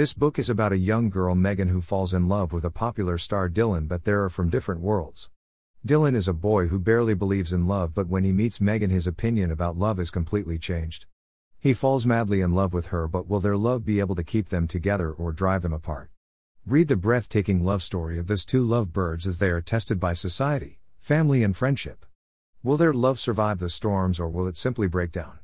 This book is about a young girl Megan who falls in love with a popular star Dylan, but they are from different worlds. Dylan is a boy who barely believes in love, but when he meets Megan, his opinion about love is completely changed. He falls madly in love with her, but will their love be able to keep them together or drive them apart? Read the breathtaking love story of these two lovebirds as they are tested by society, family, and friendship. Will their love survive the storms or will it simply break down?